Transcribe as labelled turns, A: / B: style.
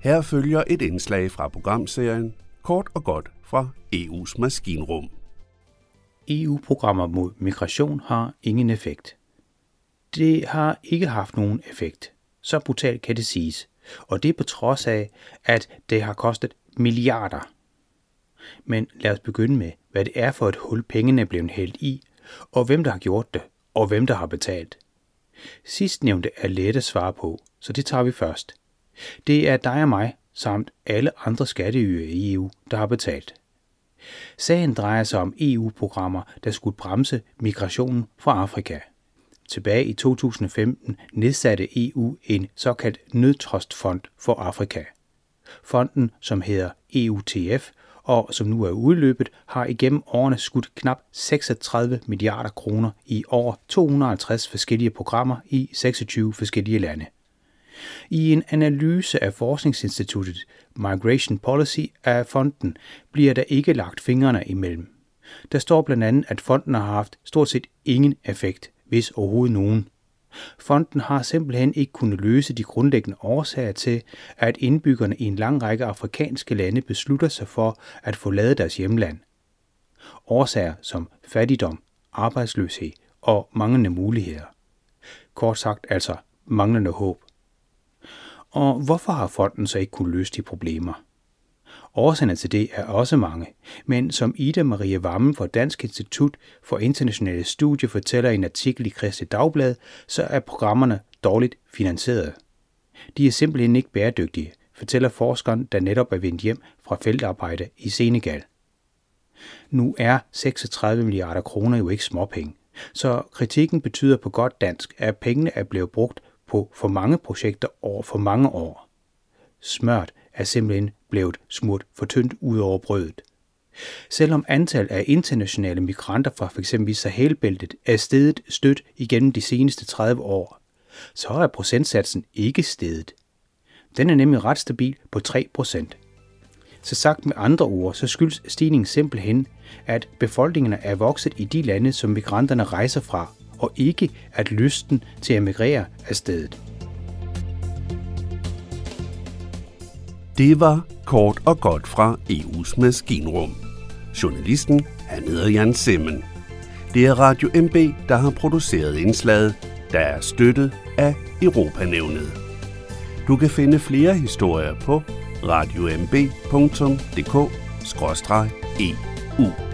A: Her følger et indslag fra programserien Kort og godt fra EU's maskinrum.
B: EU-programmer mod migration har ingen effekt. Det har ikke haft nogen effekt. Så brutalt kan det siges. Og det er på trods af, at det har kostet milliarder. Men lad os begynde med, hvad det er for et hul pengene er blevet hældt i, og hvem der har gjort det, og hvem der har betalt. Sidstnævnte er let at svare på, så det tager vi først. Det er dig og mig, samt alle andre skatteydere i EU, der har betalt. Sagen drejer sig om EU-programmer, der skulle bremse migrationen fra Afrika. Tilbage i 2015 nedsatte EU en såkaldt nødtrostfond for Afrika. Fonden, som hedder EUTF, og som nu er udløbet, har igennem årene skudt knap 36 milliarder kroner i over 250 forskellige programmer i 26 forskellige lande. I en analyse af forskningsinstituttet Migration Policy af fonden bliver der ikke lagt fingrene imellem. Der står blandt andet, at fonden har haft stort set ingen effekt, hvis overhovedet nogen. Fonden har simpelthen ikke kunnet løse de grundlæggende årsager til, at indbyggerne i en lang række afrikanske lande beslutter sig for at forlade deres hjemland. Årsager som fattigdom, arbejdsløshed og manglende muligheder. Kort sagt altså manglende håb. Og hvorfor har fonden så ikke kunnet løse de problemer? Årsagerne til det er også mange, men som Ida Marie Vammen fra Dansk Institut for Internationale Studier fortæller i en artikel i Kristi Dagblad, så er programmerne dårligt finansieret. De er simpelthen ikke bæredygtige, fortæller forskeren, der netop er vendt hjem fra feltarbejde i Senegal. Nu er 36 milliarder kroner jo ikke småpenge, så kritikken betyder på godt dansk, at pengene er blevet brugt på for mange projekter over for mange år. Smørt er simpelthen blevet smurt for tyndt ud over brødet. Selvom antallet af internationale migranter fra f.eks. Sahelbæltet er steget stødt igennem de seneste 30 år, så er procentsatsen ikke steget. Den er nemlig ret stabil på 3%. Så sagt med andre ord, så skyldes stigningen simpelthen, at befolkningerne er vokset i de lande, som migranterne rejser fra, og ikke at lysten til at emigrere er stedet.
A: Det var kort og godt fra EU's maskinrum. Journalisten, han hedder Jan Simmen. Det er Radio MB, der har produceret indslaget, der er støttet af Europanævnet. Du kan finde flere historier på radiomb.dk-eu.